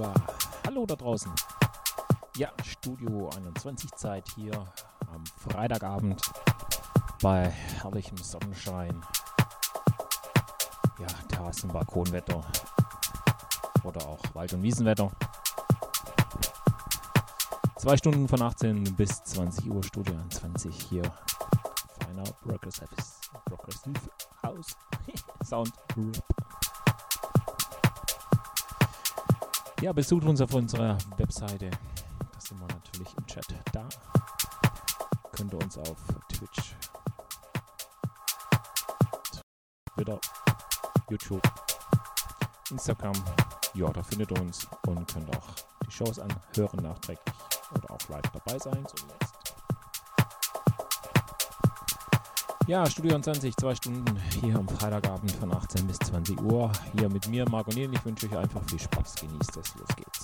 Jo, hallo da draußen. Ja, Studio 21 Zeit hier am Freitagabend bei herrlichem Sonnenschein. Ja, Terrassen, Balkonwetter oder auch Wald- und Wiesenwetter. Zwei Stunden von 18 bis 20 Uhr, Studio 21 hier. Feiner Progressive, Progressive House Sound Group. Ja, besucht uns auf unserer Webseite. Da sind wir natürlich im Chat da. Könnt ihr uns auf Twitch, Twitter, YouTube, Instagram, ja, da findet ihr uns und könnt auch die Shows anhören nachträglich oder auch live dabei sein, so Ja, Studio 20, zwei Stunden hier am Freitagabend von 18 bis 20 Uhr. Hier mit mir, Marco Niel. Ich wünsche euch einfach viel Spaß. Genießt es. Los geht's.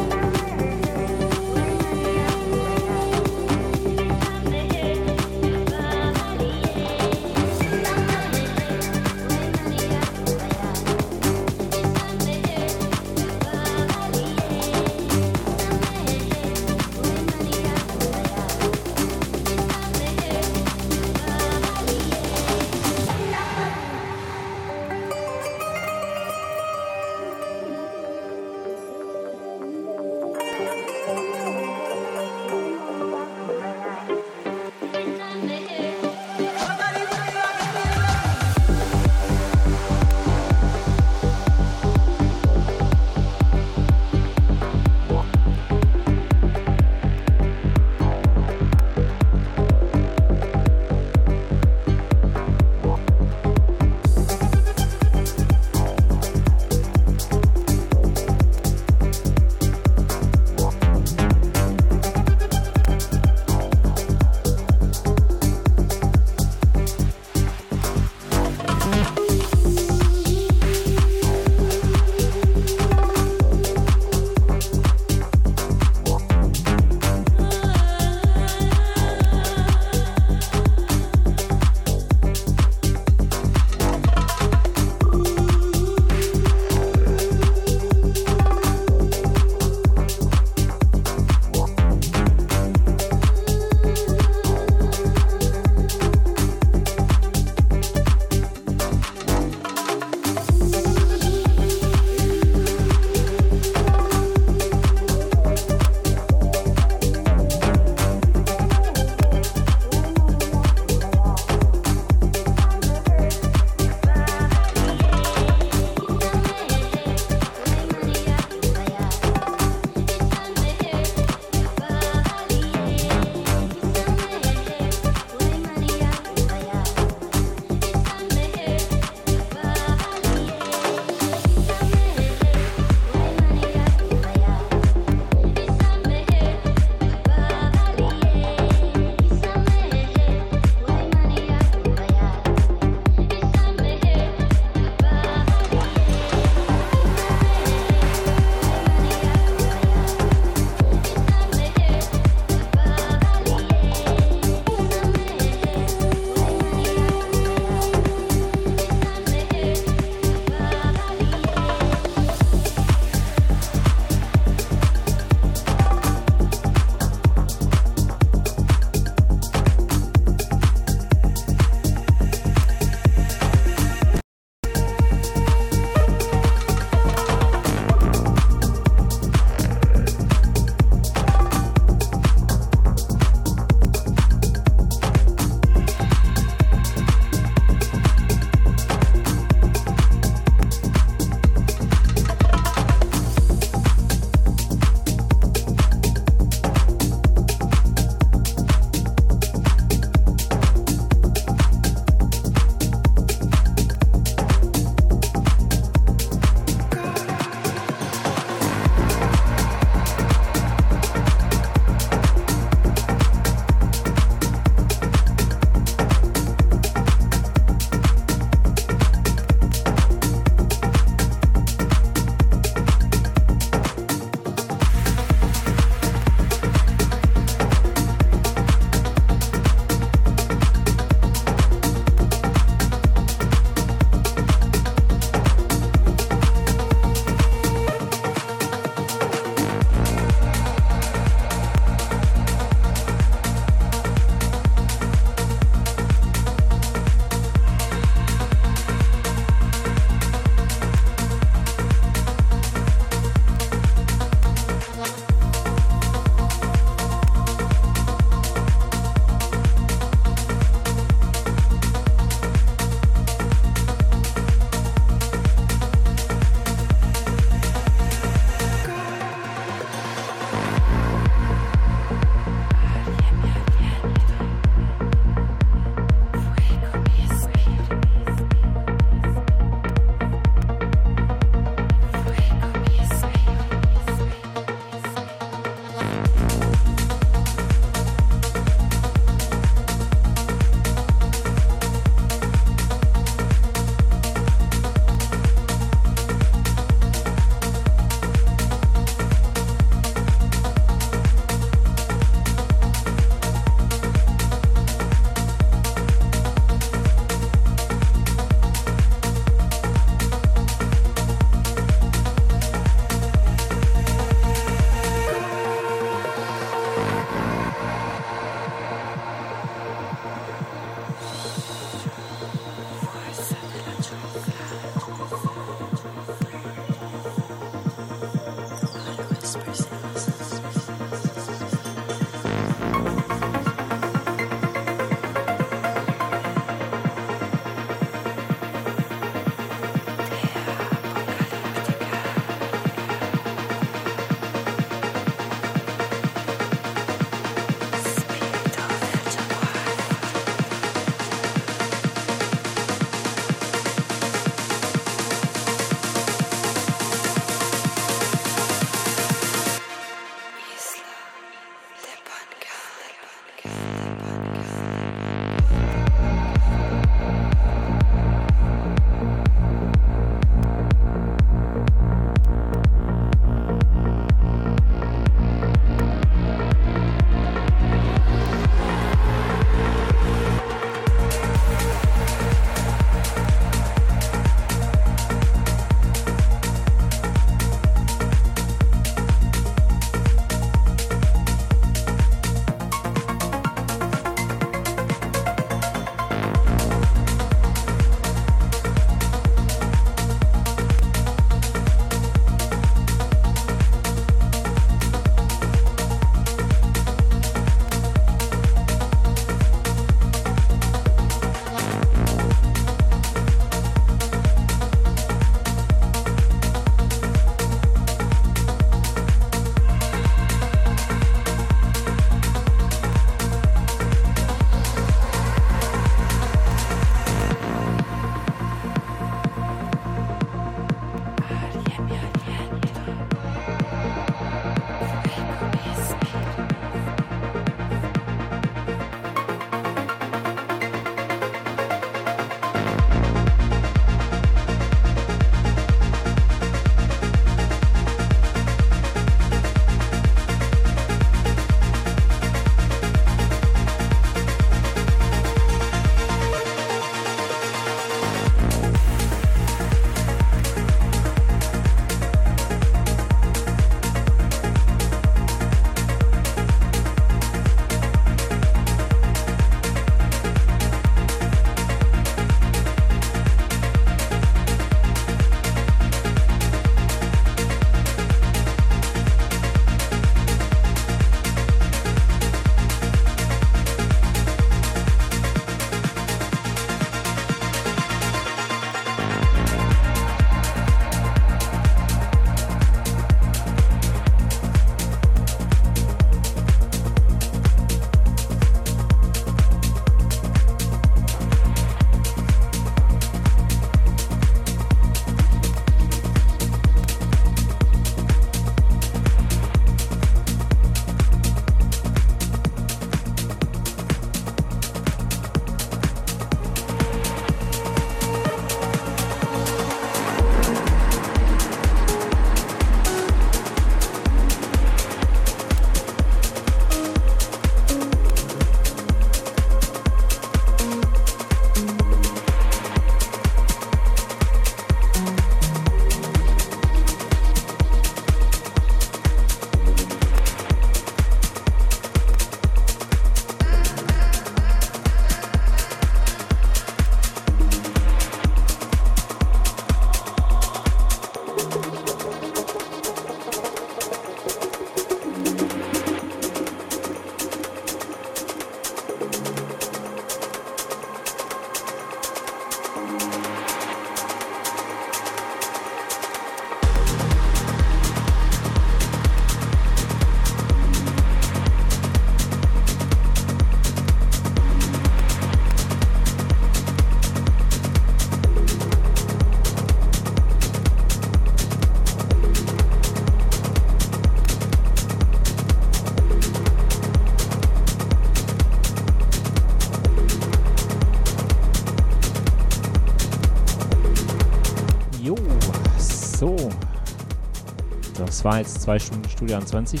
Das war jetzt zwei Stunden Studio 20.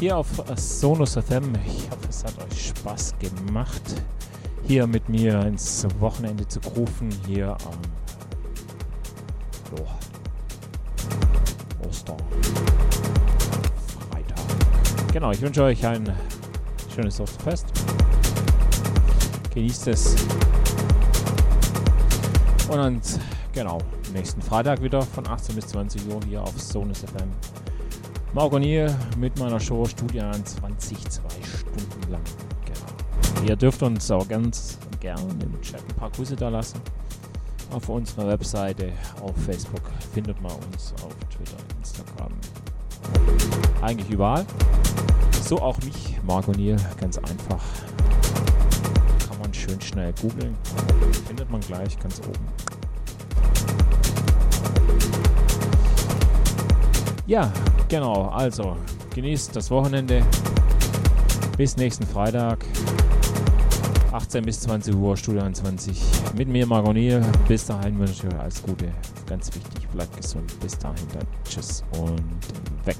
Hier auf Sonus FM. Ich hoffe, es hat euch Spaß gemacht, hier mit mir ins Wochenende zu rufen. Hier am oh, Ostern. Freitag. Genau, ich wünsche euch ein schönes Osterfest. Genießt es. Und dann, genau, nächsten Freitag wieder von 18 bis 20 Uhr hier auf Sonus FM. Marco Nier mit meiner Show Studio 20, zwei Stunden lang. Genau. Ihr dürft uns auch ganz gerne im Chat ein paar Grüße da lassen. Auf unserer Webseite, auf Facebook findet man uns, auf Twitter, Instagram, eigentlich überall. So auch mich, Marco Nier, ganz einfach. Kann man schön schnell googeln. Findet man gleich ganz oben. Ja, genau. Also, genießt das Wochenende. Bis nächsten Freitag. 18 bis 20 Uhr, Studio 21. Mit mir, Margonier. Bis dahin wünsche ich euch alles Gute. Ganz wichtig, bleibt gesund. Bis dahin dann. Tschüss und weg.